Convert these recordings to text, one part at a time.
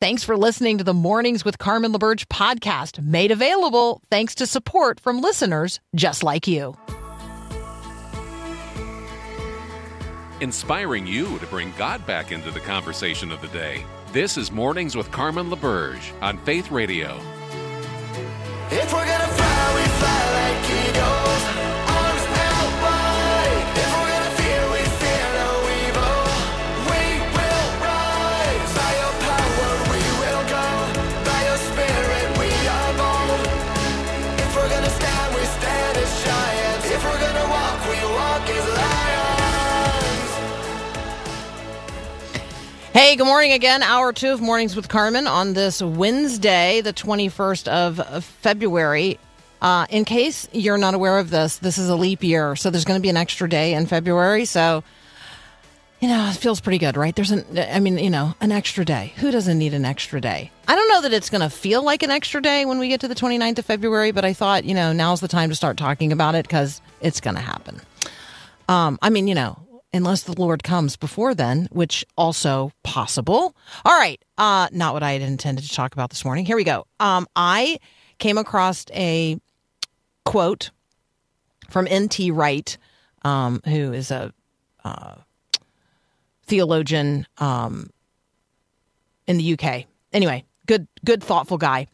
Thanks for listening to the Mornings with Carmen LaBerge podcast, made available thanks to support from listeners just like you. Inspiring you to bring God back into the conversation of the day. This is Mornings with Carmen LaBerge on Faith Radio. If we're gonna fly, we fly like eagles. Hey, good morning again. Hour two of Mornings with Carmen on this Wednesday, the 21st of February. Uh, in case you're not aware of this, this is a leap year. So there's going to be an extra day in February. So, you know, it feels pretty good, right? There's an, I mean, you know, an extra day. Who doesn't need an extra day? I don't know that it's going to feel like an extra day when we get to the 29th of February, but I thought, you know, now's the time to start talking about it because it's going to happen. Um, I mean, you know, unless the Lord comes before then, which also possible. All right, uh, not what I had intended to talk about this morning. Here we go. Um, I came across a quote from N.T. Wright, um, who is a uh, theologian um, in the UK. Anyway, good, good, thoughtful guy.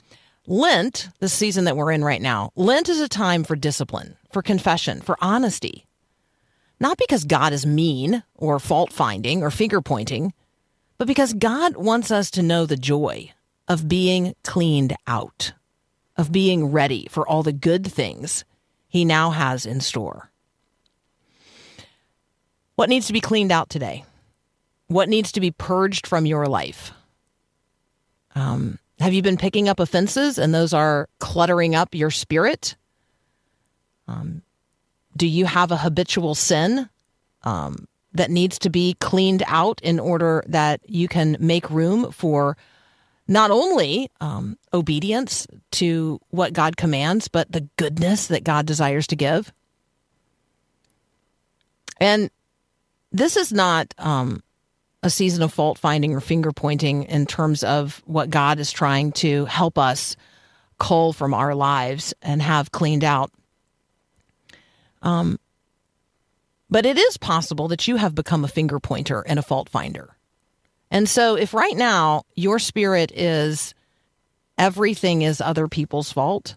Lent, the season that we're in right now, Lent is a time for discipline, for confession, for honesty, not because God is mean or fault finding or finger pointing, but because God wants us to know the joy of being cleaned out, of being ready for all the good things He now has in store. What needs to be cleaned out today? What needs to be purged from your life? Um, have you been picking up offenses and those are cluttering up your spirit? Um, do you have a habitual sin um, that needs to be cleaned out in order that you can make room for not only um, obedience to what God commands, but the goodness that God desires to give? And this is not um, a season of fault finding or finger pointing in terms of what God is trying to help us cull from our lives and have cleaned out. Um, but it is possible that you have become a finger pointer and a fault finder. And so, if right now your spirit is everything is other people's fault,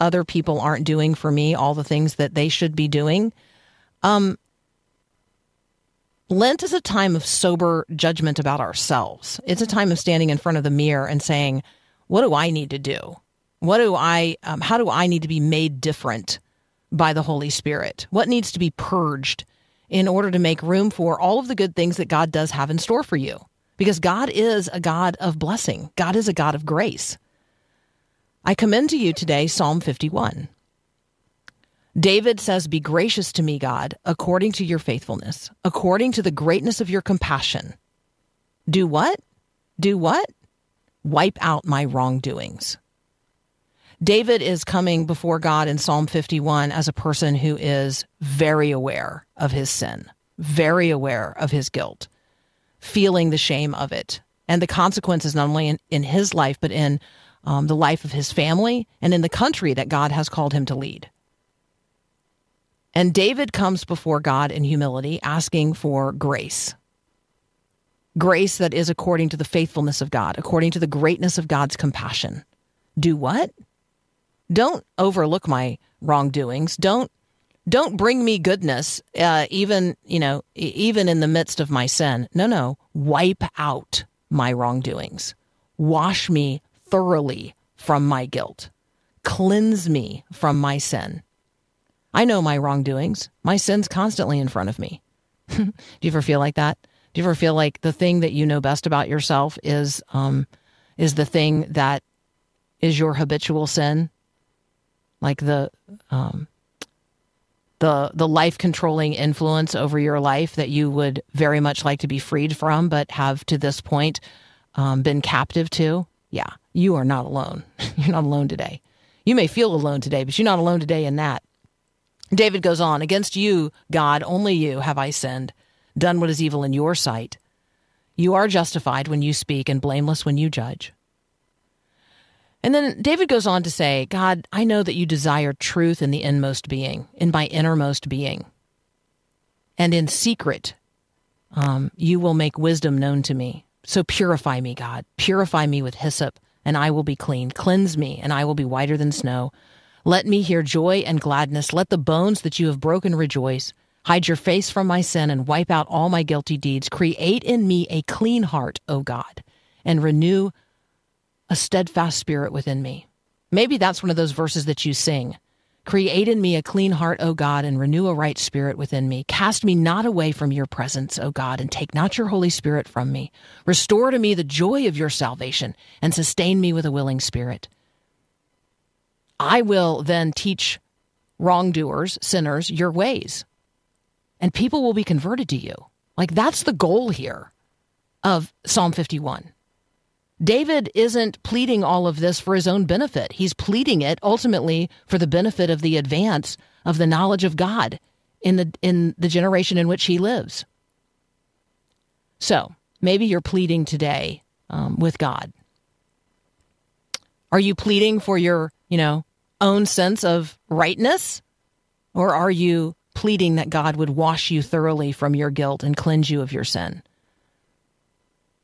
other people aren't doing for me all the things that they should be doing, um, Lent is a time of sober judgment about ourselves. It's a time of standing in front of the mirror and saying, "What do I need to do? What do I? Um, how do I need to be made different by the Holy Spirit? What needs to be purged in order to make room for all of the good things that God does have in store for you? Because God is a God of blessing. God is a God of grace. I commend to you today Psalm 51. David says, Be gracious to me, God, according to your faithfulness, according to the greatness of your compassion. Do what? Do what? Wipe out my wrongdoings. David is coming before God in Psalm 51 as a person who is very aware of his sin, very aware of his guilt, feeling the shame of it and the consequences not only in, in his life, but in um, the life of his family and in the country that God has called him to lead. And David comes before God in humility, asking for grace. Grace that is according to the faithfulness of God, according to the greatness of God's compassion. Do what? Don't overlook my wrongdoings. Don't don't bring me goodness, uh, even you know, even in the midst of my sin. No, no. Wipe out my wrongdoings. Wash me thoroughly from my guilt. Cleanse me from my sin. I know my wrongdoings. My sin's constantly in front of me. Do you ever feel like that? Do you ever feel like the thing that you know best about yourself is um, is the thing that is your habitual sin? Like the um, the the life controlling influence over your life that you would very much like to be freed from, but have to this point um, been captive to. Yeah, you are not alone. You're not alone today. You may feel alone today, but you're not alone today in that. David goes on, Against you, God, only you, have I sinned, done what is evil in your sight. You are justified when you speak and blameless when you judge. And then David goes on to say, God, I know that you desire truth in the inmost being, in my innermost being. And in secret, um, you will make wisdom known to me. So purify me, God. Purify me with hyssop, and I will be clean. Cleanse me, and I will be whiter than snow. Let me hear joy and gladness. Let the bones that you have broken rejoice. Hide your face from my sin and wipe out all my guilty deeds. Create in me a clean heart, O God, and renew a steadfast spirit within me. Maybe that's one of those verses that you sing. Create in me a clean heart, O God, and renew a right spirit within me. Cast me not away from your presence, O God, and take not your Holy Spirit from me. Restore to me the joy of your salvation, and sustain me with a willing spirit. I will then teach wrongdoers, sinners, your ways, and people will be converted to you. Like that's the goal here of Psalm 51. David isn't pleading all of this for his own benefit. He's pleading it ultimately for the benefit of the advance of the knowledge of God in the in the generation in which he lives. So maybe you're pleading today um, with God. Are you pleading for your, you know, own sense of rightness, or are you pleading that God would wash you thoroughly from your guilt and cleanse you of your sin?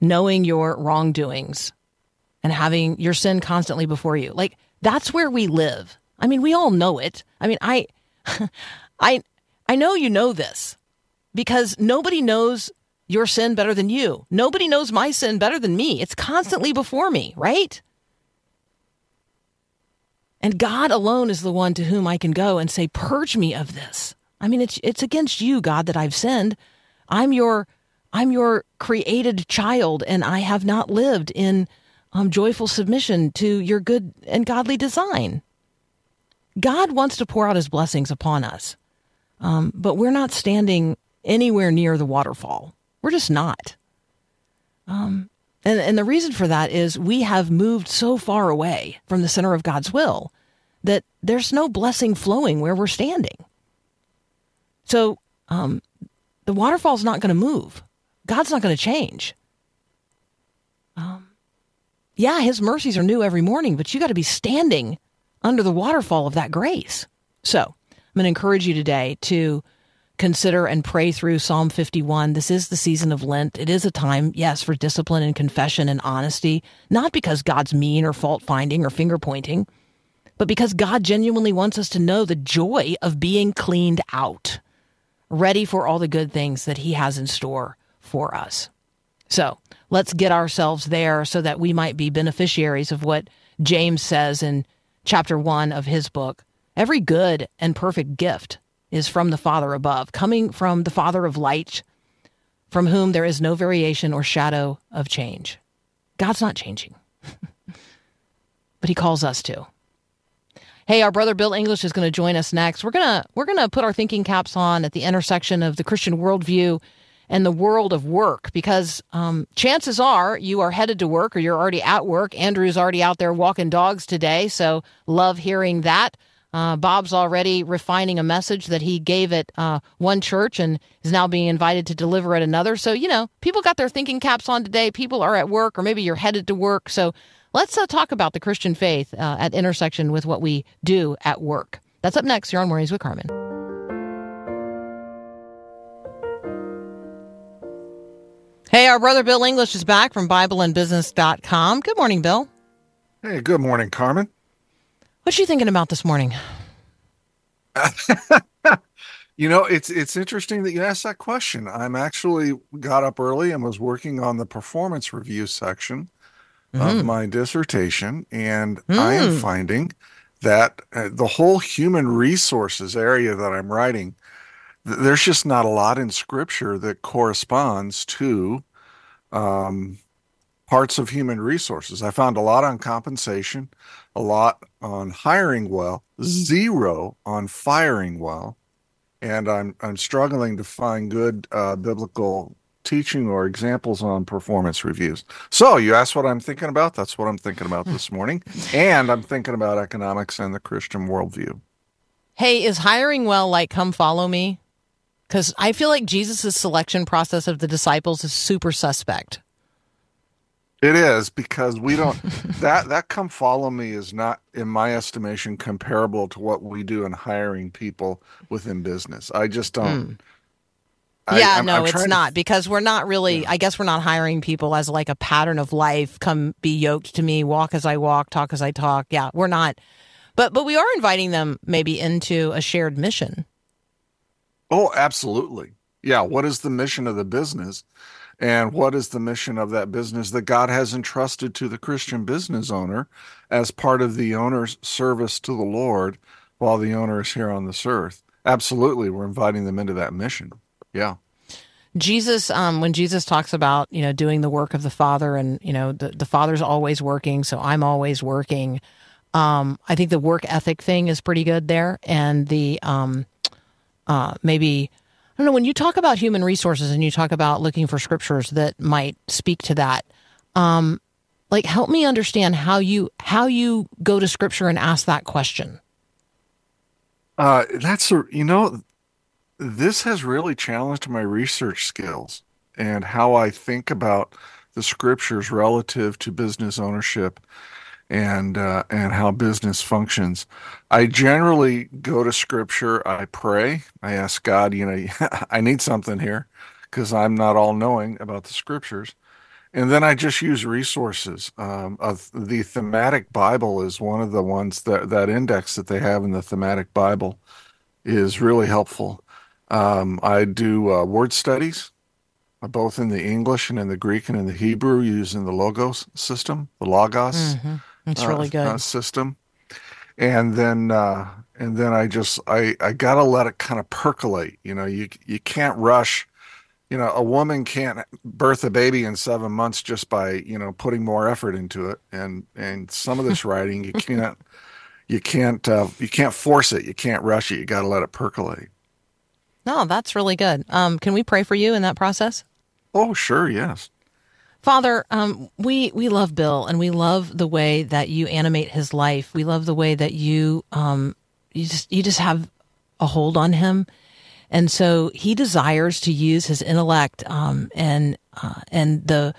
Knowing your wrongdoings and having your sin constantly before you. Like that's where we live. I mean, we all know it. I mean, I I I know you know this because nobody knows your sin better than you. Nobody knows my sin better than me. It's constantly before me, right? And God alone is the one to whom I can go and say, "Purge me of this." I mean, it's it's against you, God, that I've sinned. I'm your I'm your created child, and I have not lived in um, joyful submission to your good and godly design. God wants to pour out his blessings upon us, um, but we're not standing anywhere near the waterfall. We're just not. Um, and, and the reason for that is we have moved so far away from the center of God's will that there's no blessing flowing where we're standing. So um, the waterfall's not going to move. God's not going to change. Um, yeah, his mercies are new every morning, but you got to be standing under the waterfall of that grace. So I'm going to encourage you today to consider and pray through Psalm 51. This is the season of Lent. It is a time, yes, for discipline and confession and honesty, not because God's mean or fault finding or finger pointing, but because God genuinely wants us to know the joy of being cleaned out, ready for all the good things that he has in store for us. So let's get ourselves there so that we might be beneficiaries of what James says in chapter one of his book. Every good and perfect gift is from the Father above, coming from the Father of light, from whom there is no variation or shadow of change. God's not changing, but he calls us to. Hey, our brother Bill English is going to join us next. We're going to we're to put our thinking caps on at the intersection of the Christian worldview and the world of work because um, chances are you are headed to work or you're already at work. Andrew's already out there walking dogs today, so love hearing that. Uh, Bob's already refining a message that he gave at uh, one church and is now being invited to deliver at another. So, you know, people got their thinking caps on today. People are at work, or maybe you're headed to work. So, let's uh, talk about the Christian faith uh, at intersection with what we do at work. That's up next. You're on Mornings with Carmen. Hey, our brother Bill English is back from BibleandBusiness.com. Good morning, Bill. Hey, good morning, Carmen. What are you thinking about this morning? you know, it's it's interesting that you asked that question. I'm actually got up early and was working on the performance review section of my dissertation, and I am finding that uh, the whole human resources area that I'm writing, there's just not a lot in scripture that corresponds to um, parts of human resources. I found a lot on compensation, a lot on hiring well, zero on firing well, and I'm I'm struggling to find good uh, biblical teaching or examples on performance reviews. So you asked what I'm thinking about. That's what I'm thinking about this morning, and I'm thinking about economics and the Christian worldview. Hey, is hiring well like come follow me? Because I feel like Jesus' selection process of the disciples is super suspect. It is because we don't that that come follow me is not in my estimation comparable to what we do in hiring people within business. I just don't. Hmm. I- yeah, I'm- no, I'm it's trying to- not because we're not really. I guess we're not hiring people as like a pattern of life. Come be yoked to me, walk as I walk, talk as I talk. Yeah, we're not. But but we are inviting them maybe into a shared mission. Oh, absolutely. Yeah. What is the mission of the business? And what is the mission of that business that God has entrusted to the Christian business owner as part of the owner's service to the Lord while the owner is here on this earth? Absolutely. We're inviting them into that mission. Yeah. Jesus, um, when Jesus talks about you know doing the work of the Father, and you know the the Father's always working, so I'm always working. Um, I think the work ethic thing is pretty good there, and the um, uh, maybe I don't know when you talk about human resources and you talk about looking for scriptures that might speak to that. Um, like, help me understand how you how you go to scripture and ask that question. Uh, that's a, you know, this has really challenged my research skills and how I think about the scriptures relative to business ownership and uh, and how business functions. I generally go to scripture. I pray. I ask God. You know, I need something here because I'm not all knowing about the scriptures. And then I just use resources. Um, of the thematic Bible is one of the ones that that index that they have in the thematic Bible is really helpful. Um, I do uh, word studies, uh, both in the English and in the Greek and in the Hebrew, using the Logos system, the Logos It's uh, really good. uh, system. And then uh, and then I just I I gotta let it kind of percolate. You know, you you can't rush. You know, a woman can't birth a baby in seven months just by you know putting more effort into it. And and some of this writing you can't you can't uh, you can't force it. You can't rush it. You got to let it percolate. no, that's really good. Um, can we pray for you in that process? Oh, sure, yes. Father, um, we we love Bill, and we love the way that you animate his life. We love the way that you um, you just you just have a hold on him, and so he desires to use his intellect um, and uh, and the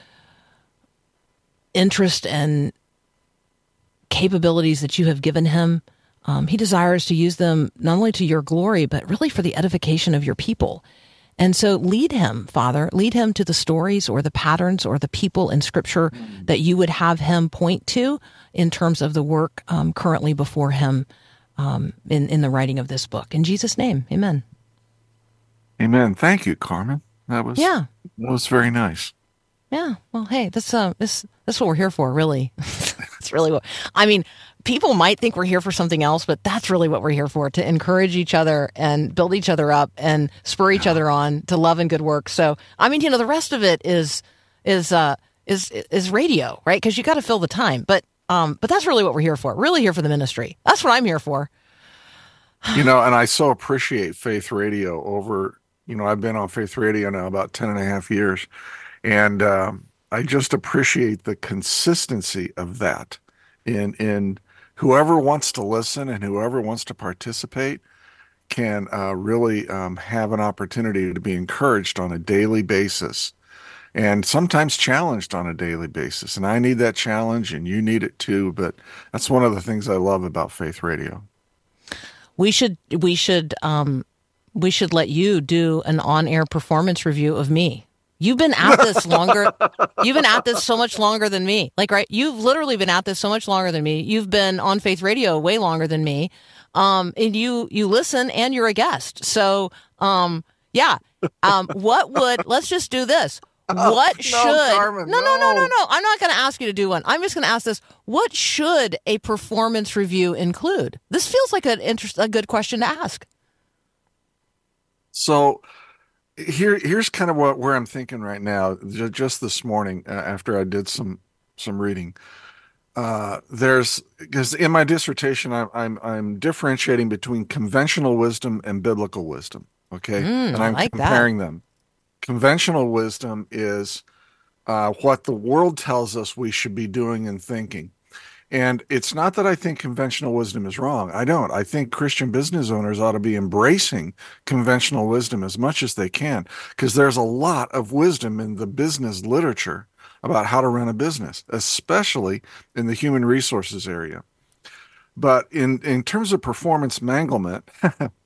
interest and capabilities that you have given him. Um, he desires to use them not only to your glory, but really for the edification of your people. And so lead him, Father, lead him to the stories or the patterns or the people in Scripture that you would have him point to in terms of the work um, currently before him um, in, in the writing of this book. In Jesus' name, amen. Amen. Thank you, Carmen. That was Yeah. that was very nice. Yeah. Well, hey, this uh, this that's what we're here for, really. that's really what I mean. People might think we're here for something else, but that's really what we're here for: to encourage each other and build each other up and spur each other on to love and good work. So, I mean, you know, the rest of it is is uh is is radio, right? Because you got to fill the time. But um, but that's really what we're here for. Really here for the ministry. That's what I'm here for. you know, and I so appreciate Faith Radio over, you know, I've been on Faith Radio now about 10 and a half years. And um, I just appreciate the consistency of that in, in whoever wants to listen and whoever wants to participate can uh, really um, have an opportunity to be encouraged on a daily basis and sometimes challenged on a daily basis. And I need that challenge and you need it too. But that's one of the things I love about Faith Radio. We should we should um we should let you do an on-air performance review of me. You've been at this longer. you've been at this so much longer than me. Like right, you've literally been at this so much longer than me. You've been on Faith Radio way longer than me. Um and you you listen and you're a guest. So, um yeah. Um what would Let's just do this. What no, should Carmen, no, no, no, no, no. no. I'm not going to ask you to do one. I'm just going to ask this. What should a performance review include? This feels like an interest, a good question to ask. So here, here's kind of what where I'm thinking right now. Just this morning, uh, after I did some some reading, uh, there's because in my dissertation, I'm I'm I'm differentiating between conventional wisdom and biblical wisdom. Okay, Mm, and I I'm like that. comparing them. Conventional wisdom is uh, what the world tells us we should be doing and thinking. And it's not that I think conventional wisdom is wrong. I don't. I think Christian business owners ought to be embracing conventional wisdom as much as they can because there's a lot of wisdom in the business literature about how to run a business, especially in the human resources area. But in, in terms of performance manglement,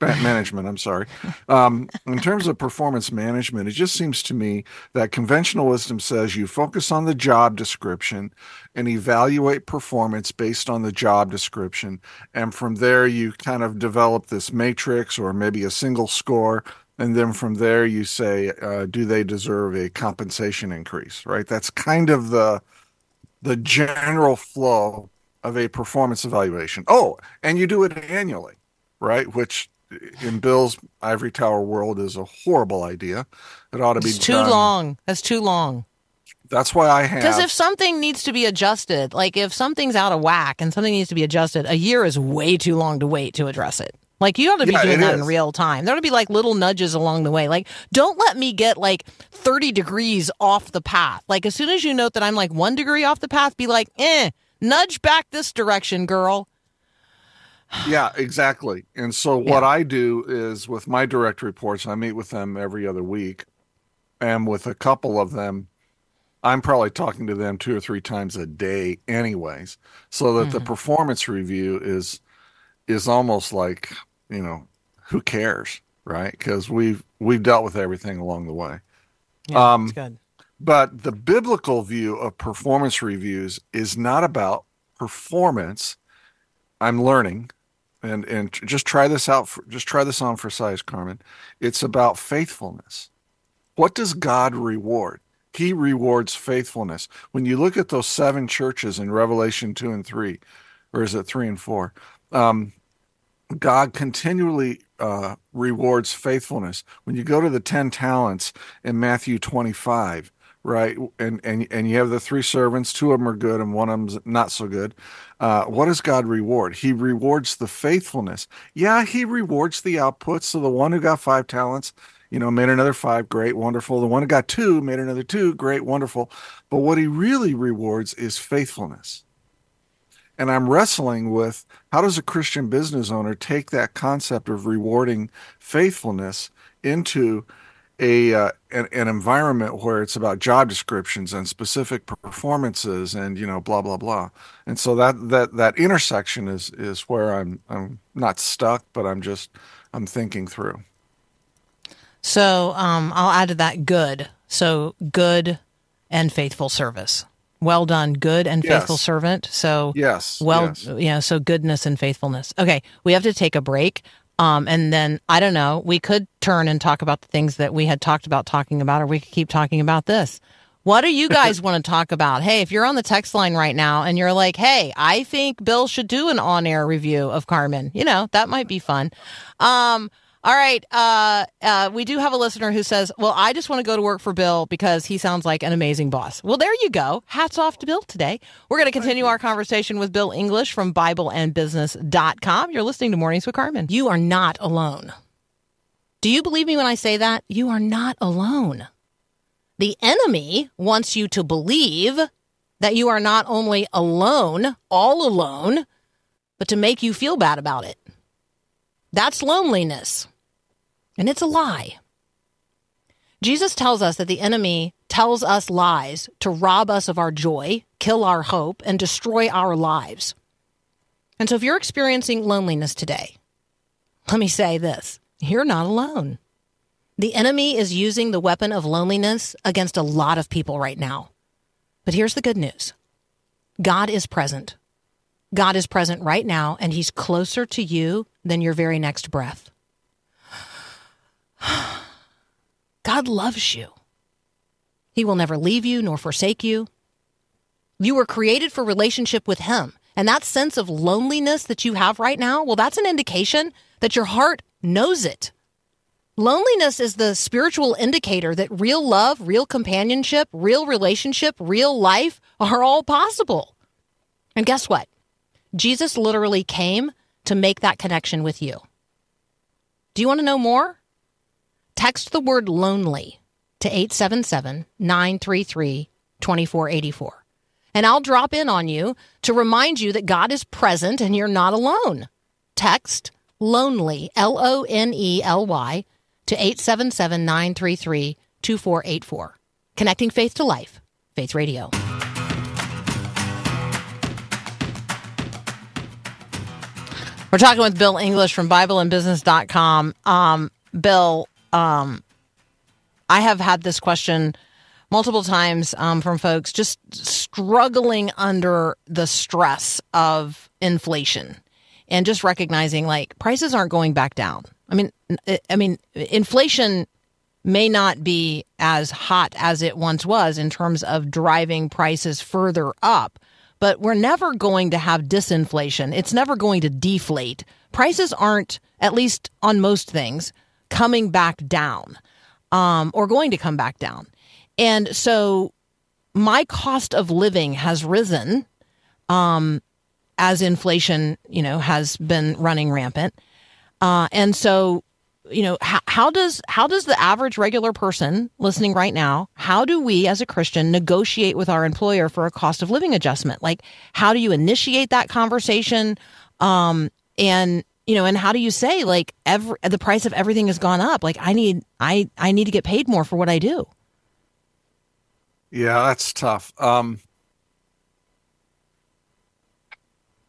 management, I'm sorry. Um, in terms of performance management, it just seems to me that conventional wisdom says you focus on the job description and evaluate performance based on the job description. And from there, you kind of develop this matrix or maybe a single score. And then from there, you say, uh, do they deserve a compensation increase? Right. That's kind of the the general flow of a performance evaluation. Oh, and you do it annually, right? Which in Bill's ivory tower world is a horrible idea. It ought to be It's too done- long. That's too long. That's why I have. Because if something needs to be adjusted, like if something's out of whack and something needs to be adjusted, a year is way too long to wait to address it. Like you ought to be Yeah, doing that in real time. There ought to be like little nudges along the way. Like, don't let me get like 30 degrees off the path. Like, as soon as you note that I'm like one degree off the path, be like, eh, nudge back this direction, girl. Yeah, exactly. And so what I do is with my direct reports, I meet with them every other week, and with a couple of them, I'm probably talking to them two or three times a day, anyways. So that the performance review is is almost like you know who cares, right? Because we've we've dealt with everything along the way. Yeah, Um, that's good. But the biblical view of performance reviews is not about performance. I'm learning, and and just try this out. For, just try this on for size, Carmen. It's about faithfulness. What does God reward? He rewards faithfulness. When you look at those seven churches in Revelation two and three, or is it three and four? Um, God continually uh, rewards faithfulness. When you go to the ten talents in Matthew twenty-five, right, and and and you have the three servants, two of them are good and one of them's not so good. Uh, what does God reward? He rewards the faithfulness. Yeah, He rewards the output. So the one who got five talents, you know, made another five, great, wonderful. The one who got two made another two, great, wonderful. But what He really rewards is faithfulness and I'm wrestling with how does a Christian business owner take that concept of rewarding faithfulness into a uh, an, an environment where it's about job descriptions and specific performances and you know blah blah blah and so that that that intersection is is where I'm I'm not stuck but I'm just I'm thinking through So um, I'll add to that good. So good and faithful service. Well done, good and Yes. faithful servant. So yes well, yes. know, so goodness and faithfulness. Okay, we have to take a break. Um, and then I don't know, we could turn and talk about the things that we had talked about talking about, or we could keep talking about this. What do you guys want to talk about? Hey, if you're on the text line right now and you're like, hey, I think Bill should do an on air review of Carmen, you know, that might be fun. Um, all right. Uh, uh, we do have a listener who says, Well, I just want to go to work for Bill because he sounds like an amazing boss. Well, there you go. Hats off to Bill today. We're going to continue our conversation with Bill English from BibleandBusiness.com. You're listening to Mornings with Carmen. You are not alone. Do you believe me when I say that? You are not alone. The enemy wants you to believe that you are not only alone, all alone, but to make you feel bad about it. That's loneliness. And it's a lie. Jesus tells us that the enemy tells us lies to rob us of our joy, kill our hope, and destroy our lives. And so if you're experiencing loneliness today, let me say this you're not alone. The enemy is using the weapon of loneliness against a lot of people right now. But here's the good news God is present. God is present right now, and He's closer to you than your very next breath. God loves you. He will never leave you nor forsake you. You were created for relationship with Him. And that sense of loneliness that you have right now, well, that's an indication that your heart knows it. Loneliness is the spiritual indicator that real love, real companionship, real relationship, real life are all possible. And guess what? Jesus literally came to make that connection with you. Do you want to know more? Text the word lonely to 877 933 2484. And I'll drop in on you to remind you that God is present and you're not alone. Text lonely, L O N E L Y, to 877 933 2484. Connecting faith to life Faith Radio. We're talking with Bill English from BibleandBusiness.com. Um, Bill, um, I have had this question multiple times um, from folks just struggling under the stress of inflation and just recognizing like prices aren't going back down. I mean, I mean, inflation may not be as hot as it once was in terms of driving prices further up, but we're never going to have disinflation. It's never going to deflate. Prices aren't, at least on most things, coming back down um, or going to come back down. And so my cost of living has risen um, as inflation, you know, has been running rampant. Uh, and so, you know, how, how does how does the average regular person listening right now, how do we as a Christian negotiate with our employer for a cost of living adjustment? Like, how do you initiate that conversation? Um, and you know, and how do you say like every the price of everything has gone up? Like, I need I I need to get paid more for what I do. Yeah, that's tough. Um,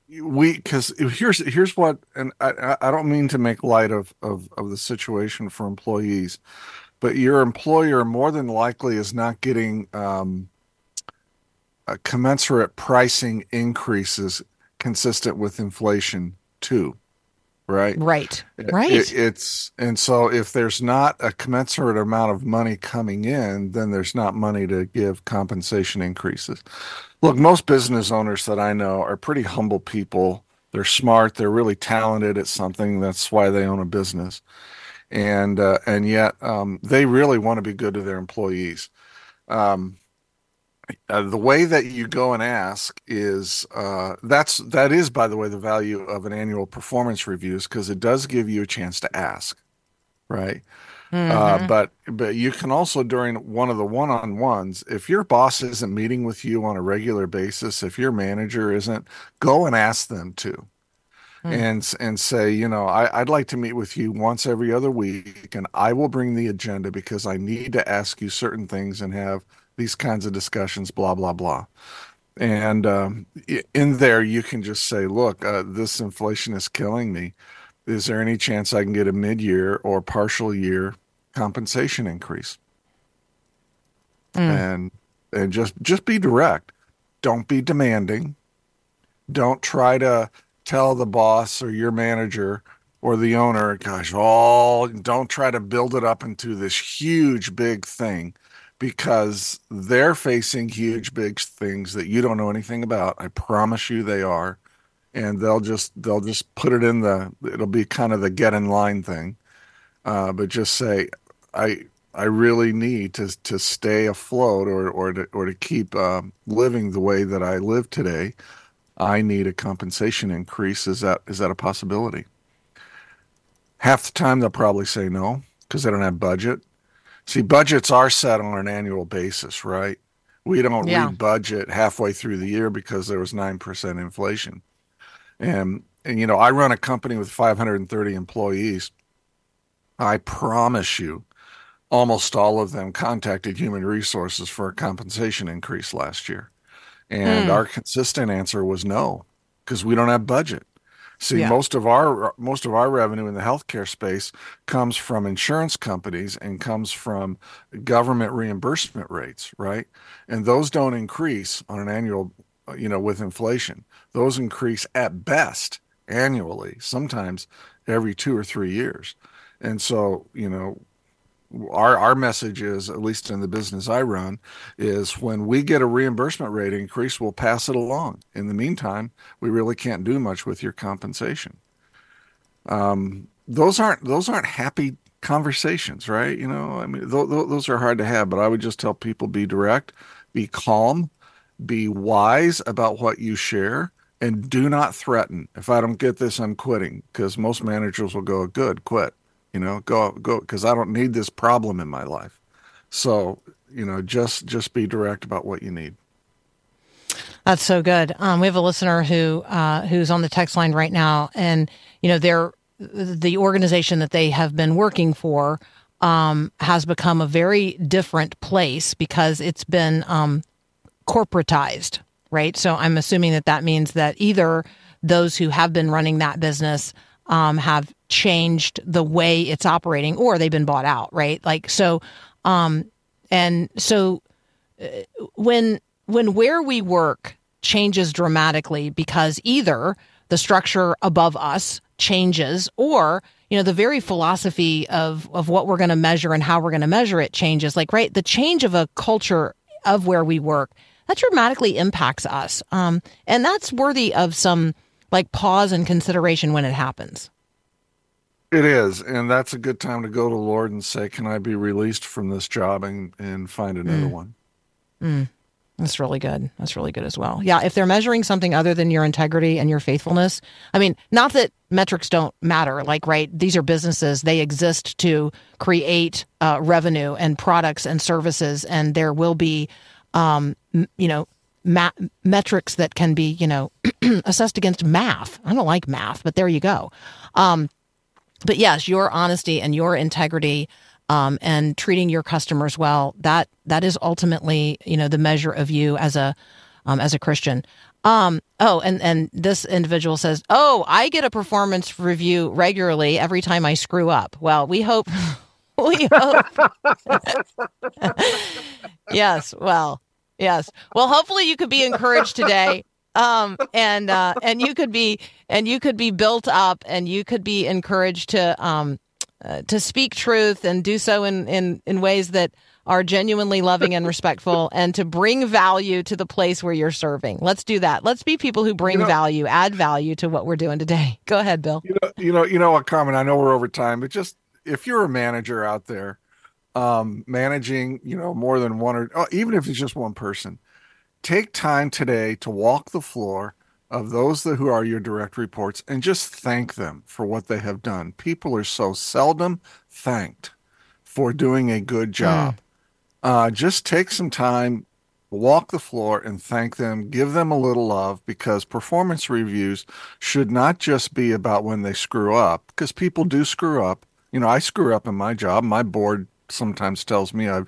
we because here's here's what, and I I don't mean to make light of of of the situation for employees, but your employer more than likely is not getting um, commensurate pricing increases consistent with inflation too right? Right. Right. it- it's and so if there's not a commensurate amount of money coming in, then there's not money to give compensation increases. Look, most business owners that I know are pretty humble people. They're smart. They're really talented at something. That's why they own a business, and uh, and yet um, they really want to be good to their employees. Um, uh, the way that you go and ask is uh, that's that is by the way the value of an annual performance reviews because it does give you a chance to ask right? Uh, but but you can also during one of the one-on-ones if your boss isn't meeting with you on a regular basis if your manager isn't go and ask them to. And and say you know I, i'd like to meet with you once every other week and i will bring the agenda because i need to ask you certain things and have these kinds of discussions blah blah blah. And um, in there you can just say look uh, this inflation is killing me. Is there any chance i can get a mid-year or partial year compensation increase? And and just just be direct. Don't be demanding. Don't try to tell the boss or your manager or the owner gosh oh don't try to build it up into this huge big thing because they're facing huge big things that you don't know anything about. I promise you they are. And they'll just they'll just put it in the it'll be kind of the get in line thing. Uh, but just say i i really need to to stay afloat or or to or to keep uh, living the way that i live today. I need a compensation increase. Is that is that a possibility? Half the time they'll probably say no because they don't have budget see budgets are set on an annual basis right? We don't Yeah. budget halfway through the year because there was 9% inflation. And and you know i run a company with 530 employees. I promise you almost all of them contacted human resources for a compensation increase last year. And Hmm. our consistent answer was no because we don't have budget see Yeah. most of our most of our revenue in the healthcare space comes from insurance companies and comes from government reimbursement rates right? And those don't increase on an annual you know with inflation. Those increase at best annually sometimes every two or three years. And so you know our our message is at least in the business I run is when we get a reimbursement rate increase we'll pass it along. In the meantime we really can't do much with your compensation. Um, those aren't those aren't happy conversations right? You know I mean th- th- those are hard to have but I would just tell people be direct be calm be wise about what you share and do not threaten. If I don't get this I'm quitting because most managers will go good quit you know go go because i don't need this problem in my life so you know just just be direct about what you need That's so good. Um, we have a listener who uh, who's on the text line right now, and you know, they're the organization that they have been working for um, has become a very different place because it's been um, corporatized, right? So I'm assuming that that means that either those who have been running that business um, have changed the way it's operating, or they've been bought out, right? Like so, um, and so uh, when when where we work changes dramatically because either the structure above us changes or you know the very philosophy of of what we're going to measure and how we're going to measure it changes. Like right the change of a culture of where we work that dramatically impacts us. Um, and that's worthy of some like pause and consideration when it happens It is, and that's a good time to go to the Lord and say, "Can I be released from this job and and find another one?" That's really good. That's really good as well. Yeah, if they're measuring something other than your integrity and your faithfulness, I mean, not that metrics don't matter. Like, right, these are businesses; they exist to create uh, revenue and products and services, and there will be, um, m- you know, ma- metrics that can be, you know, assessed against math. I don't like math, but there you go. Um, but yes, your honesty and your integrity um, and treating your customers well that that is ultimately you know the measure of you as a um, as a Christian. Um, oh, and and this individual says, "Oh, I get a performance review regularly every time I screw up." Well, we hope we hope. yes. Well. Yes. Well, hopefully you could be encouraged today. Um, and uh, and you could be and you could be built up and you could be encouraged to um, uh, to speak truth and do so in, in in ways that are genuinely loving and respectful and to bring value to the place where you're serving. Let's do that. Let's be people who bring You know- value, add value to what we're doing today. Go ahead, Bill. You know, you know, you know what, Carmen? I know we're over time, but just if you're a manager out there, um, managing, you know, more than one or oh, even if it's just one person, take time today to walk the floor of those that who are your direct reports and just thank them for what they have done. People are so seldom thanked for doing a good job. Uh, just take some time, walk the floor and thank them, give them a little love because performance reviews should not just be about when they screw up because people do screw up. You know, I screw up in my job. My board sometimes tells me I've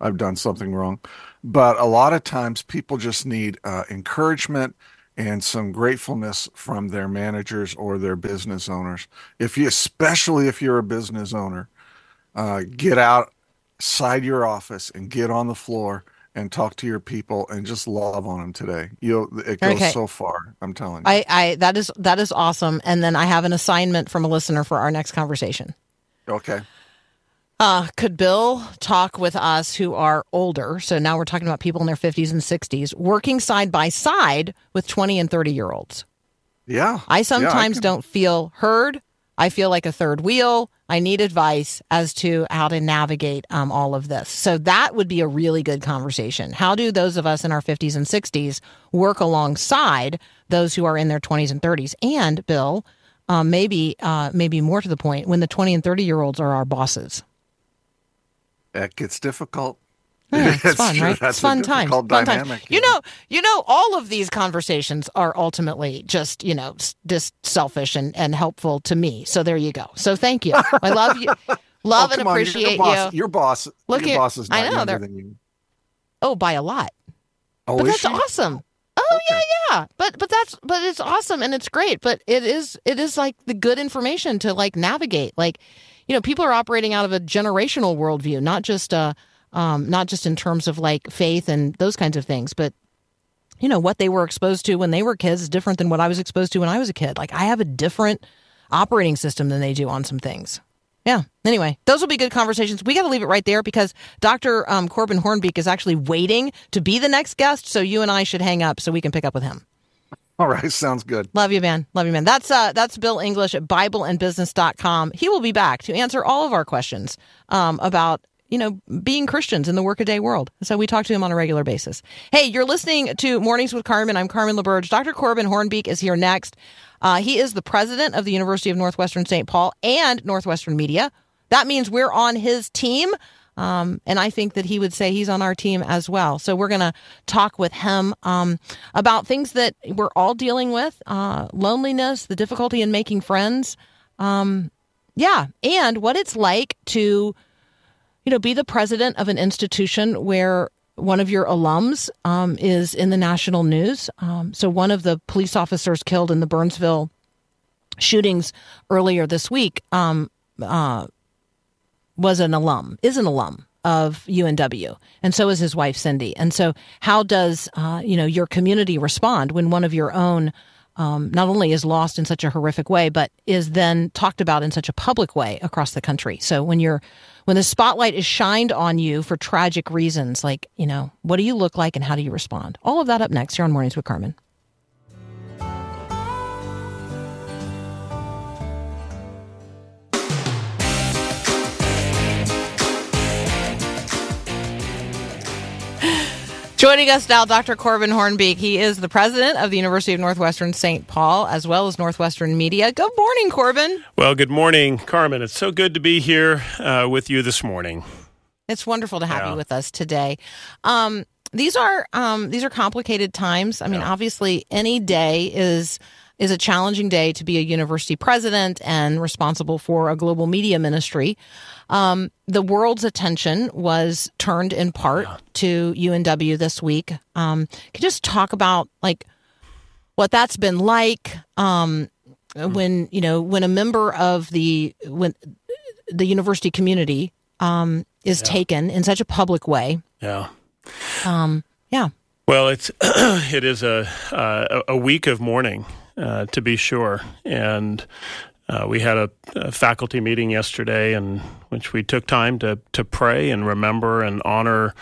I've done something wrong, but a lot of times people just need uh, encouragement and some gratefulness from their managers or their business owners. If you, especially if you're a business owner, uh, get outside your office and get on the floor and talk to your people and just love on them today. You, it goes Okay. so far. I'm telling you. I, I that is that is awesome. And then I have an assignment from a listener for our next conversation. okay. Uh, could Bill talk with us who are older? So now we're talking about people in their 50s and 60s working side by side with 20 and 30 year olds. Yeah. I Yeah, sometimes don't feel heard. I feel like a third wheel. I need advice as to how to navigate um, all of this. So that would be a really good conversation. How do those of us in our 50s and 60s work alongside those who are in their 20s and 30s? And Bill, um, maybe uh, maybe more to the point, when the 20 and 30 year olds are our bosses. That gets difficult. Yeah, it's fun, true. right? That's it's fun time. Fun time. You know, you know, all of these conversations are ultimately just, you know, just selfish and, and helpful to me. So there you go. So thank you. I love you. Oh, love Oh, and come on, your appreciate boss, you. Your boss, Look your here, boss is I not know, younger than you. Oh, by a lot. Oh, But that's she? awesome. Oh yeah, yeah. But but that's but it's awesome and it's great. But it is it is like the good information to like navigate. Like, you know, people are operating out of a generational worldview, not just uh um not just in terms of like faith and those kinds of things, but you know what they were exposed to when they were kids is different than what I was exposed to when I was a kid. Like I have a different operating system than they do on some things. Yeah. Anyway, those will be good conversations. We got to leave it right there because Dr. Um, Corbin Hoornbeek is actually waiting to be the next guest. So you and I should hang up so we can pick up with him. All right, sounds good. Love you, man. Love you, man. That's uh, that's Bill English at BibleandBusiness.com. He will be back to answer all of our questions um, about you know being Christians in the workaday world. So we talk to him on a regular basis. Hey, you're listening to Mornings with Carmen. I'm Carmen LaBerge. Dr. Corbin Hoornbeek is here next. Uh, he is the president of the University of Northwestern St. Paul and Northwestern Media. That means we're on his team. Um, and I think that he would say he's on our team as well. So we're going to talk with him um, about things that we're all dealing with uh, loneliness, the difficulty in making friends. Um, yeah. And what it's like to, you know, be the president of an institution where one of your alums um, is in the national news. Um, so one of the police officers killed in the Burnsville shootings earlier this week um, uh, was an alum, is an alum of UNW, and so is his wife Cindy. And so, how does uh, you know your community respond when one of your own um, not only is lost in such a horrific way, but is then talked about in such a public way across the country? So when you're when the spotlight is shined on you for tragic reasons, like you know, what do you look like and how do you respond? All of that up next here on Mornings with Carmen. Joining us now, Dr. Corbin Hoornbeek. He is the president of the University of Northwestern St. Paul, as well as Northwestern Media. Good morning, Corbin. Well, good morning, Carmen. It's so good to be here uh, with you this morning. It's wonderful to have Yeah. you with us today. Um, these are um, these are complicated times. I mean, Yeah. obviously, any day is is a challenging day to be a university president and responsible for a global media ministry. Um, the world's attention was turned in part to UNW this week. Um, you just talk about like what that's been like um, when you know when a member of the when the university community um, is taken in such a public way. Yeah. Um, yeah, Well, it's it is a uh, a week of mourning, uh, to be sure, and uh, we had a, a faculty meeting yesterday, in which we took time to to pray and remember and honor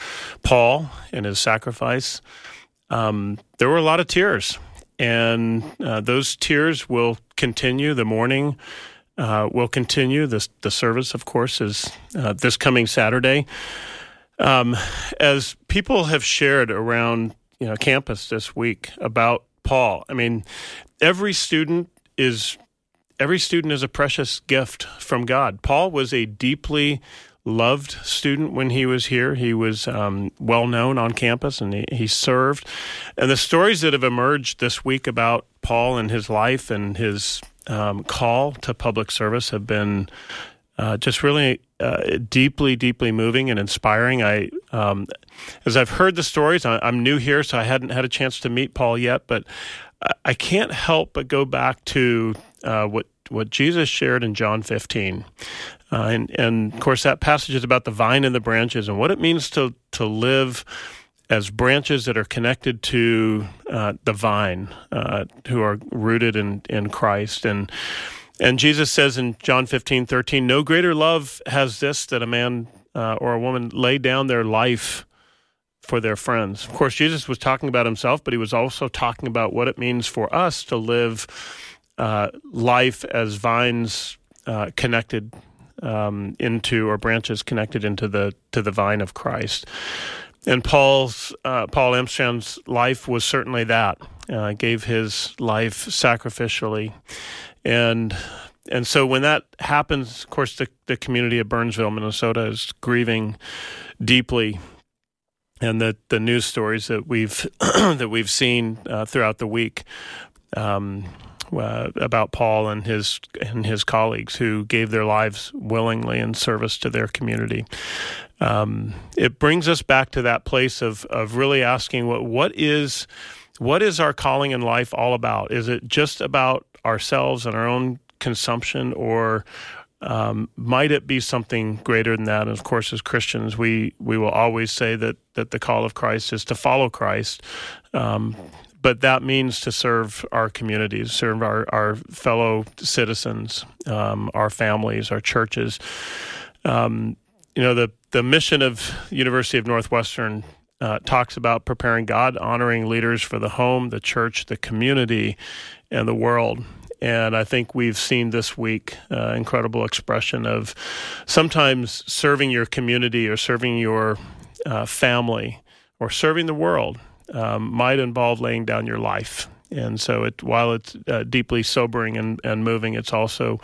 Paul and his sacrifice. Um, there were a lot of tears, and uh, those tears will continue. The morning uh, will continue. This the service, of course, is uh, this coming Saturday. Um, as people have shared around you know campus this week about Paul, I mean, every student is every student is a precious gift from God. Paul was a deeply loved student when he was here. He was um, well known on campus and he, he served. And the stories that have emerged this week about Paul and his life and his um, call to public service have been uh, just really uh, deeply, deeply moving and inspiring. I, um, as I've heard the stories, I, I'm new here, so I hadn't had a chance to meet Paul yet, but I, can't help but go back to uh, what what Jesus shared in John 15, uh, and and of course that passage is about the vine and the branches and what it means to to live as branches that are connected to uh, the vine, uh, who are rooted in in Christ and. And Jesus says in John 15, 13, no greater love has this that a man uh, or a woman lay down their life for their friends. Of course, Jesus was talking about himself, but he was also talking about what it means for us to live uh, life as vines uh, connected um, into, or branches connected into the to the vine of Christ. And Paul's uh, Paul Elmstrand's life was certainly that. Uh, gave his life sacrificially, and and so when that happens, of course, the the community of Burnsville, Minnesota, is grieving deeply. And the, the news stories that we've that we've seen uh, throughout the week um, uh, about Paul and his and his colleagues who gave their lives willingly in service to their community. Um, it brings us back to that place of of really asking what what is what is our calling in life all about? Is it just about ourselves and our own consumption, or um, might it be something greater than that? And of course, as Christians, we we will always say that that the call of Christ is to follow Christ. Um, but that means to serve our communities, serve our, our fellow citizens, um, our families, our churches. Um, you know, the, the mission of University of Northwestern uh, talks about preparing God, honoring leaders for the home, the church, the community, and the world. And I think we've seen this week uh, incredible expression of sometimes serving your community or serving your uh, family or serving the world um, might involve laying down your life. And so, it, while it's uh, deeply sobering and, and moving, it's also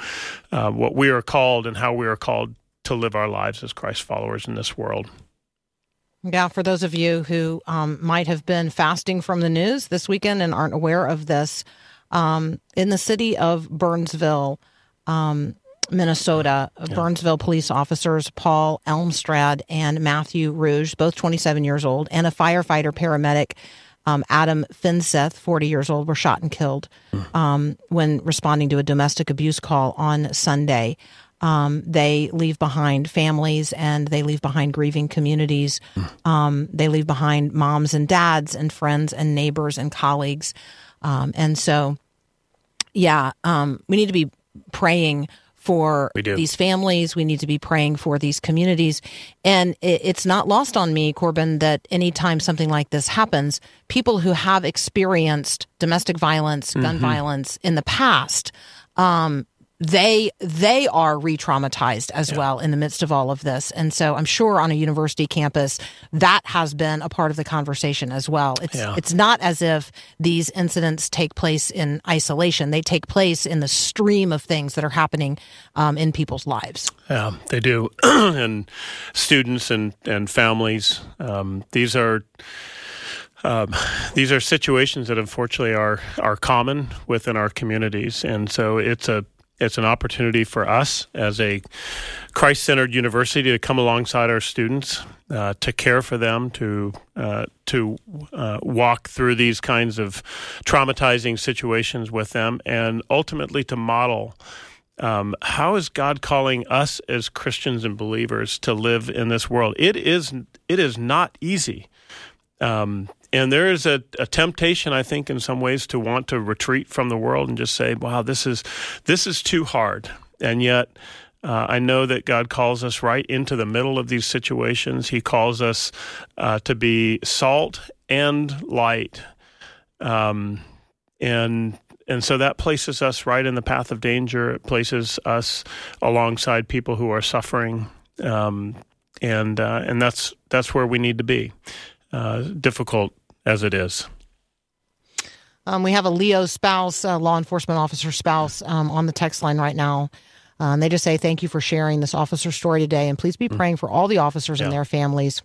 uh, what we are called and how we are called to live our lives as Christ followers in this world. Yeah, for those of you who um, might have been fasting from the news this weekend and aren't aware of this, um, in the city of Burnsville, um, Minnesota. Burnsville police officers Paul Elmstrand and Matthew Ruge, both 27 years old, and a firefighter paramedic, um, Adam Finseth, 40 years old, were shot and killed um, when responding to a domestic abuse call on Sunday. Um, they leave behind families and they leave behind grieving communities. Um, they leave behind moms and dads and friends and neighbors and colleagues. Um, and so, yeah, um, we need to be praying for these families. We need to be praying for these communities. And it, it's not lost on me, Corbin, that anytime something like this happens, people who have experienced domestic violence, gun violence in the past, um, they they are re-traumatized as well in the midst of all of this. And so i'm sure on a university campus that has been a part of the conversation as well. It's Yeah. it's not as if these incidents take place in isolation. They take place in the stream of things that are happening um, in people's lives. Yeah, they do. and students and, and families, um, these are um, these are situations that unfortunately are are common within our communities, and so it's a it's an opportunity for us as a Christ-centered university to come alongside our students, uh, to care for them, to uh, to uh, walk through these kinds of traumatizing situations with them, and ultimately to model um, how is God calling us as Christians and believers to live in this world? It is it is not easy, um, and there is a, a temptation, I think, in some ways, to want to retreat from the world and just say, "Wow, this is this is too hard," and yet. Uh, I know that God calls us right into the middle of these situations. He calls us uh, to be salt and light, um, and and so that places us right in the path of danger. It places us alongside people who are suffering, um, and uh, and that's that's where we need to be. Uh, difficult as it is. Um, we have a LEO spouse, a law enforcement officer spouse, um, on the text line right now. Um, they just say, Thank you for sharing this officer story today. And please be praying for all the officers and Mm. Their families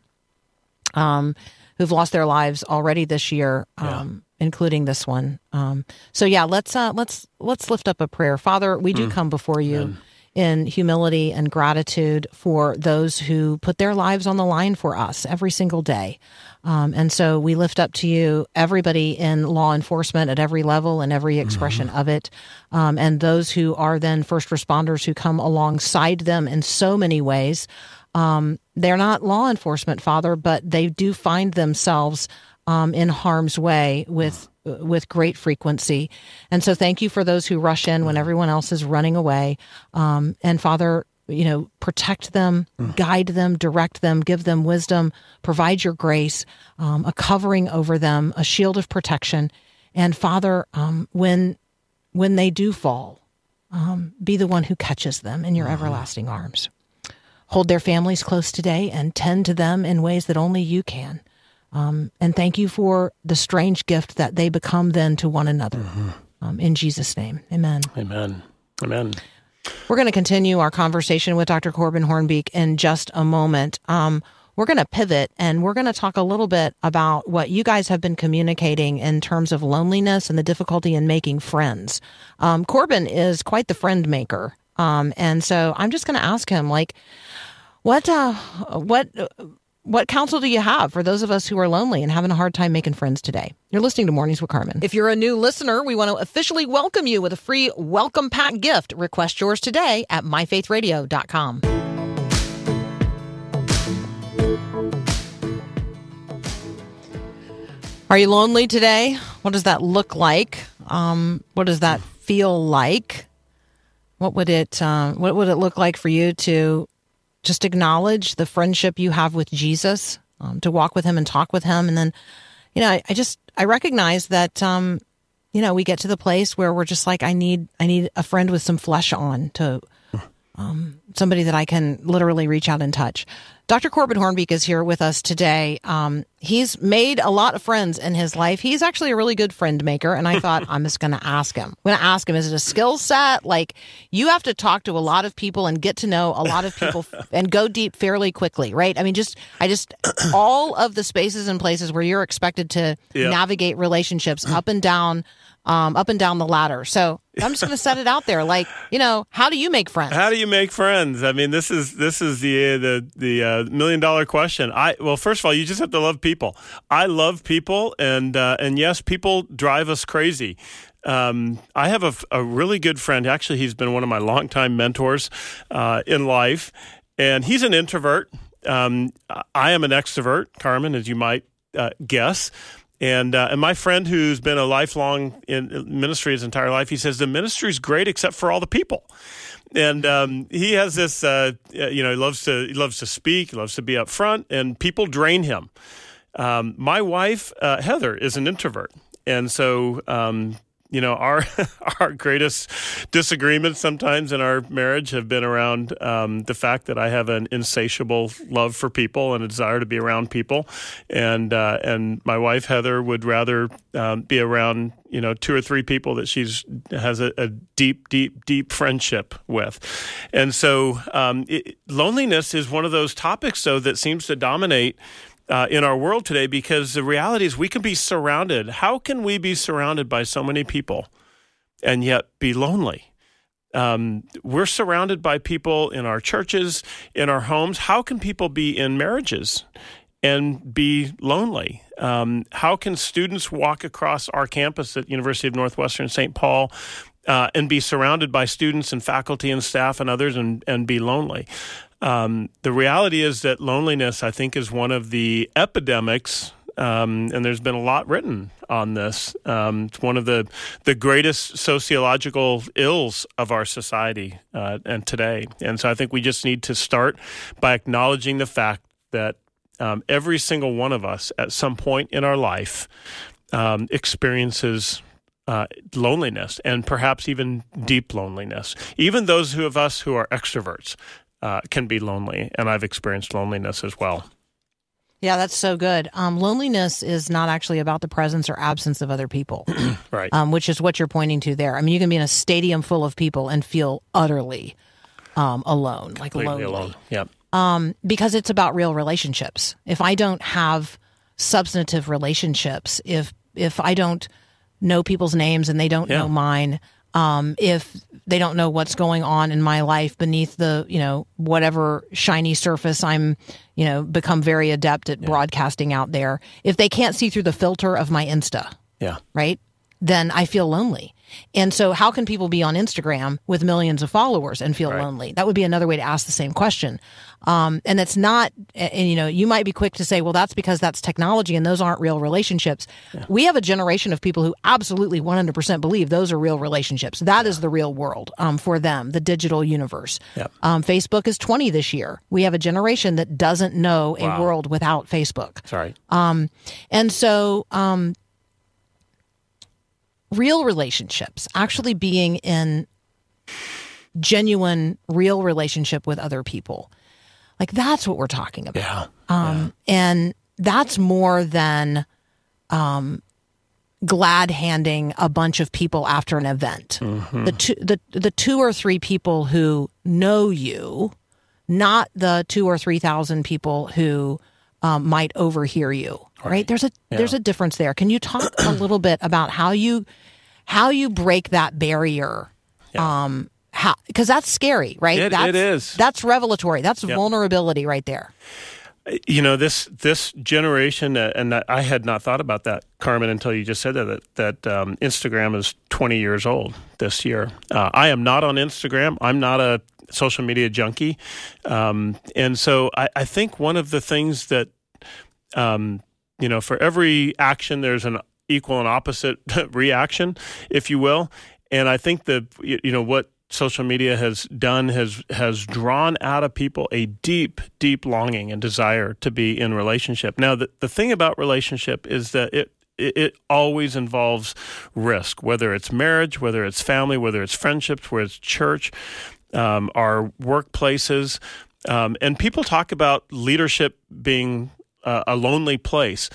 um, who've lost their lives already this year, um, including this one. Um, so yeah, let's uh, let's let's lift up a prayer. Father, we Mm. do come before you in humility and gratitude for those who put their lives on the line for us every single day. Um, and so we lift up to you everybody in law enforcement at every level and every expression of it. Um, and those who are then first responders who come alongside them in so many ways. Um, they're not law enforcement, Father, but they do find themselves um, in harm's way with with great frequency. And so, thank you for those who rush in when everyone else is running away. Um, and Father, you know, protect them, guide them, direct them, give them wisdom, provide your grace, um, a covering over them, a shield of protection. And Father, um, when when they do fall, um, be the one who catches them in your everlasting arms. Hold their families close today and tend to them in ways that only you can. Um, and thank you for the strange gift that they become then to one another. Um, in Jesus' name, amen. Amen. Amen. We're going to continue our conversation with Dr. Corbin Hoornbeek in just a moment. Um, we're going to pivot and we're going to talk a little bit about what you guys have been communicating in terms of loneliness and the difficulty in making friends. Um, Corbin is quite the friend maker. Um, and so I'm just going to ask him, like, what, uh, what, what counsel do you have for those of us who are lonely and having a hard time making friends today? You're listening to Mornings with Carmen. If you're a new listener, we want to officially welcome you with a free welcome pack gift. Request yours today at myfaithradio.com. Are you lonely today? What does that look like? Um, what does that feel like? What would it uh, What would it look like for you to just acknowledge the friendship you have with Jesus, um, to walk with Him and talk with Him, and then, you know, I, I just I recognize that, um, you know, we get to the place where we're just like, I need I need a friend with some flesh on to um, somebody that I can literally reach out and touch. Dr. Corbin Hoornbeek is here with us today. Um, he's made a lot of friends in his life. He's actually a really good friend maker. And I thought, I'm just going to ask him. I'm going to ask him, is it a skill set? Like, you have to talk to a lot of people and get to know a lot of people and go deep fairly quickly, right? I mean, just, I just, all of the spaces and places where you're expected to Yeah. navigate relationships up and down um, up and down the ladder. So I'm just going to set it out there. Like, you know, how do you make friends? How do you make friends? I mean, this is this is the the the uh, million dollar question. I well, first of all, you just have to love people. I love people, and uh, and yes, people drive us crazy. Um, I have a, a, really good friend. Actually, he's been one of my longtime mentors uh, in life, and he's an introvert. Um, I am an extrovert, Carmen, as you might uh, guess. And uh, and my friend who's been a lifelong in ministry his entire life, he says the ministry is great except for all the people. And um, he has this, uh, you know, he loves to he loves to speak, he loves to be up front, and people drain him. Um, my wife uh, Heather is an introvert, and so um, you know our our greatest disagreements sometimes in our marriage have been around um, the fact that I have an insatiable love for people and a desire to be around people, and uh, and my wife Heather would rather um, be around you know two or three people that she's has a, a deep deep deep friendship with, and so um, it, loneliness is one of those topics though that seems to dominate uh, in our world today because the reality is we can be surrounded. How can we be surrounded by so many people and yet be lonely? Um, we're surrounded by people in our churches, in our homes. How can people be in marriages and be lonely? Um, how can students walk across our campus at University of Northwestern St. Paul uh, and be surrounded by students and faculty and staff and others and, and be lonely? Um, the reality is that loneliness, I think, is one of the epidemics. Um, and there's been a lot written on this. Um, it's one of the the greatest sociological ills of our society uh, and today. And so I think we just need to start by acknowledging the fact that um, every single one of us, at some point in our life, um, experiences uh, loneliness and perhaps even deep loneliness. Even those of us who are extroverts uh, can be lonely, and I've experienced loneliness as well. Yeah, that's so good. Um, loneliness is not actually about the presence or absence of other people, right? Um, which is what you're pointing to there. I mean, you can be in a stadium full of people and feel utterly um, alone, like lonely. alone. Yeah. Um, because it's about real relationships. If I don't have substantive relationships, if if I don't know people's names and they don't Yeah. know mine, um, if they don't know what's going on in my life beneath the you know whatever shiny surface I'm you know become very adept at broadcasting out there, if they can't see through the filter of my Insta, Yeah. right? Then I feel lonely. And so, how can people be on Instagram with millions of followers and feel Right. lonely? That would be another way to ask the same question. Um, and it's not, and you know, you might be quick to say, well, that's because that's technology and those aren't real relationships. We have a generation of people who absolutely 100% believe those are real relationships. That is the real world um, for them, the digital universe. Yep. Um, Facebook is 20 this year. We have a generation that doesn't know a world without Facebook. Sorry. And so, um, real relationships, actually being in genuine, real relationship with other people, like that's what we're talking about. Yeah. Um, And that's more than um, glad handing a bunch of people after an event. The two, the the two or three people who know you, not the two or three thousand people who um, might overhear you. Right? There's a there's a difference there. Can you talk a little bit about how you how you break that barrier? Um, how because that's scary, right? It- it that's, is. That's revelatory. That's vulnerability right there. you know this this generation uh, and I- i had not thought about that carmen until you just said that that, that um, instagram is 20 years old this year uh, i am not on instagram i'm not a social media junkie um, and so I, I think one of the things that um, you know for every action there's an equal and opposite reaction if you will. And i think the you know what social media has done has has drawn out of people a deep deep longing and desire to be in relationship. Now the, the thing about relationship is that it it it always involves risk whether it's marriage whether it's family whether it's friendships whether it's church um, our workplaces. Um, and people talk about leadership being a lonely place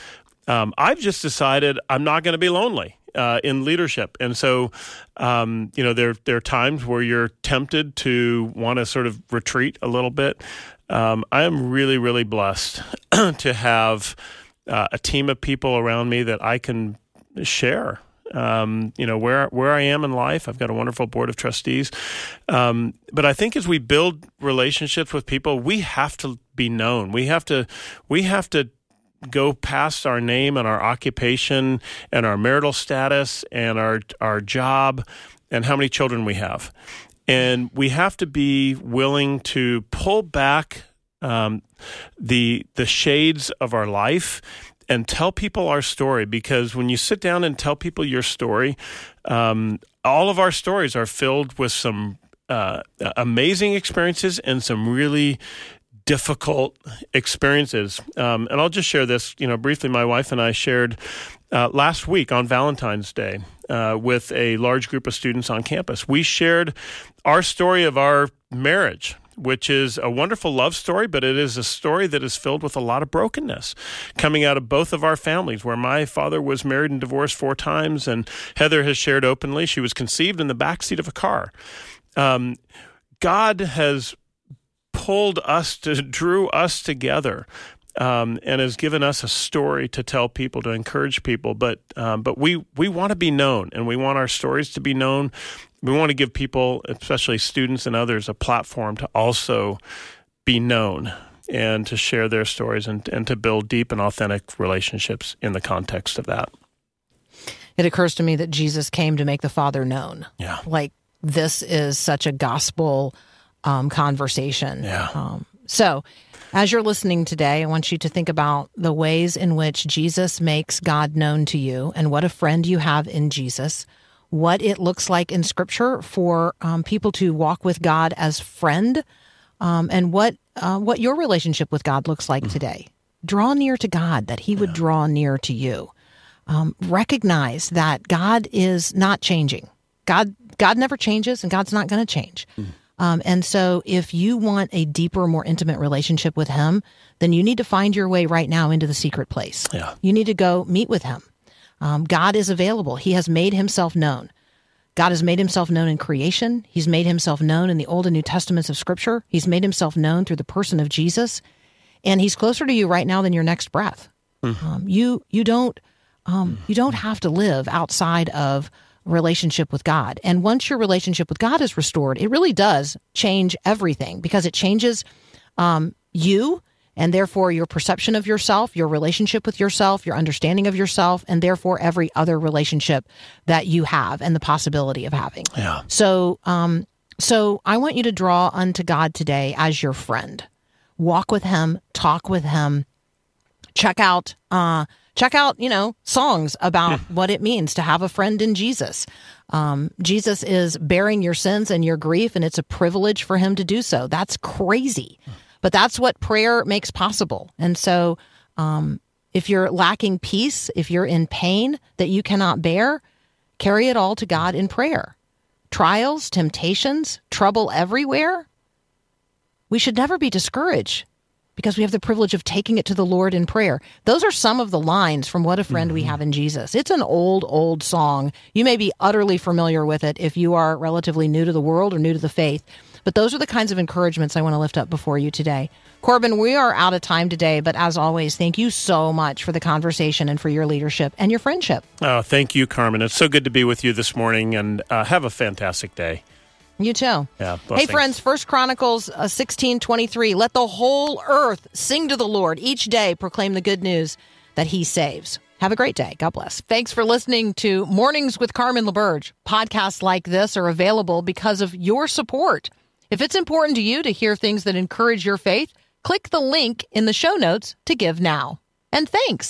um, I've just decided I'm not going to be lonely uh, in leadership, and so um, you know there there are times where you're tempted to want to sort of retreat a little bit. Um, I am really really blessed to have uh, a team of people around me that I can share um, you know where where I am in life. I've got a wonderful board of trustees, um, but I think as we build relationships with people, we have to be known. We have to we have to go past our name and our occupation and our marital status and our our job and how many children we have. And we have to be willing to pull back um, the the shades of our life and tell people our story because when you sit down and tell people your story, um, all of our stories are filled with some uh, amazing experiences and some really difficult experiences. Um, and I'll just share this, you know, briefly. My wife and I shared uh, last week on Valentine's Day uh, with a large group of students on campus. We shared our story of our marriage. Which is a wonderful love story, but it is a story that is filled with a lot of brokenness coming out of both of our families. Where my father was married and divorced four times, and Heather has shared openly she was conceived in the backseat of a car. Um, God has pulled us to drew us together um, and has given us a story to tell people to encourage people. But um, but we we want to be known and we want our stories to be known. We want to give people especially students and others a platform to also be known and to share their stories and, and to build deep and authentic relationships in the context of that. It occurs to me that Jesus came to make the Father known. yeah. Like this is such a gospel um, conversation. Yeah. Um, so, as you're listening today, I want you to think about the ways in which Jesus makes God known to you and what a friend you have in Jesus, what it looks like in Scripture for um, people to walk with God as friend, um, and what uh, what your relationship with God looks like today. Draw near to God that He would draw near to you. Um, recognize that God is not changing. God God never changes, and God's not going to change. Um, and so, if you want a deeper, more intimate relationship with Him, then you need to find your way right now into the secret place. Yeah. You need to go meet with Him. Um, God is available. He has made Himself known. God has made Himself known in creation. He's made Himself known in the Old and New Testaments of Scripture. He's made Himself known through the person of Jesus, and He's closer to you right now than your next breath. Um, you you don't um, you don't have to live outside of relationship with God. And once your relationship with God is restored, it really does change everything because it changes um, you and therefore your perception of yourself, your relationship with yourself, your understanding of yourself, and therefore every other relationship that you have and the possibility of having. Yeah. So, um, so I want you to draw unto God today as your friend. Walk with Him, talk with Him, check out uh check out you know songs about what it means to have a friend in jesus. Um jesus is bearing your sins and your grief and it's a privilege for him to do so. That's crazy. But that's what prayer makes possible. And so um if you're lacking peace if you're in pain that you cannot bear carry it all to god in prayer. Trials temptations trouble everywhere. We should never be discouraged because we have the privilege of taking it to the Lord in prayer. Those are some of the lines from What a Friend We Have in Jesus. It's an old, old song. You may be utterly familiar with it if you are relatively new to the world or new to the faith, but those are the kinds of encouragements I want to lift up before you today. Corbin, we are out of time today, but as always, thank you so much for the conversation and for your leadership and your friendship. oh, thank you carmen it's so good to be with you this morning and uh, have a fantastic day You too. Yeah, Hey, friends, First Chronicles uh, sixteen twenty three. Let the whole earth sing to the Lord each day. Proclaim the good news that He saves. Have a great day. God bless. Thanks for listening to Mornings with Carmen LaBerge. Podcasts like this are available because of your support. If it's important to you to hear things that encourage your faith, click the link in the show notes to give now. And thanks.